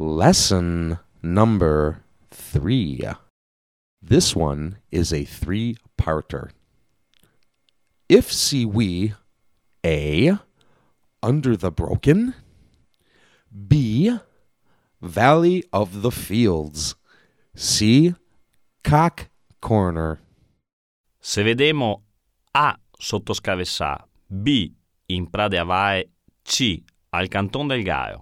Lesson number three. This one is a three parter. If see we A. Under the Broken, B. Valley of the Fields, C. Cock Corner. Se vedemo A sotto Scavessà, B in Prade Avae, C al Canton del Gaio.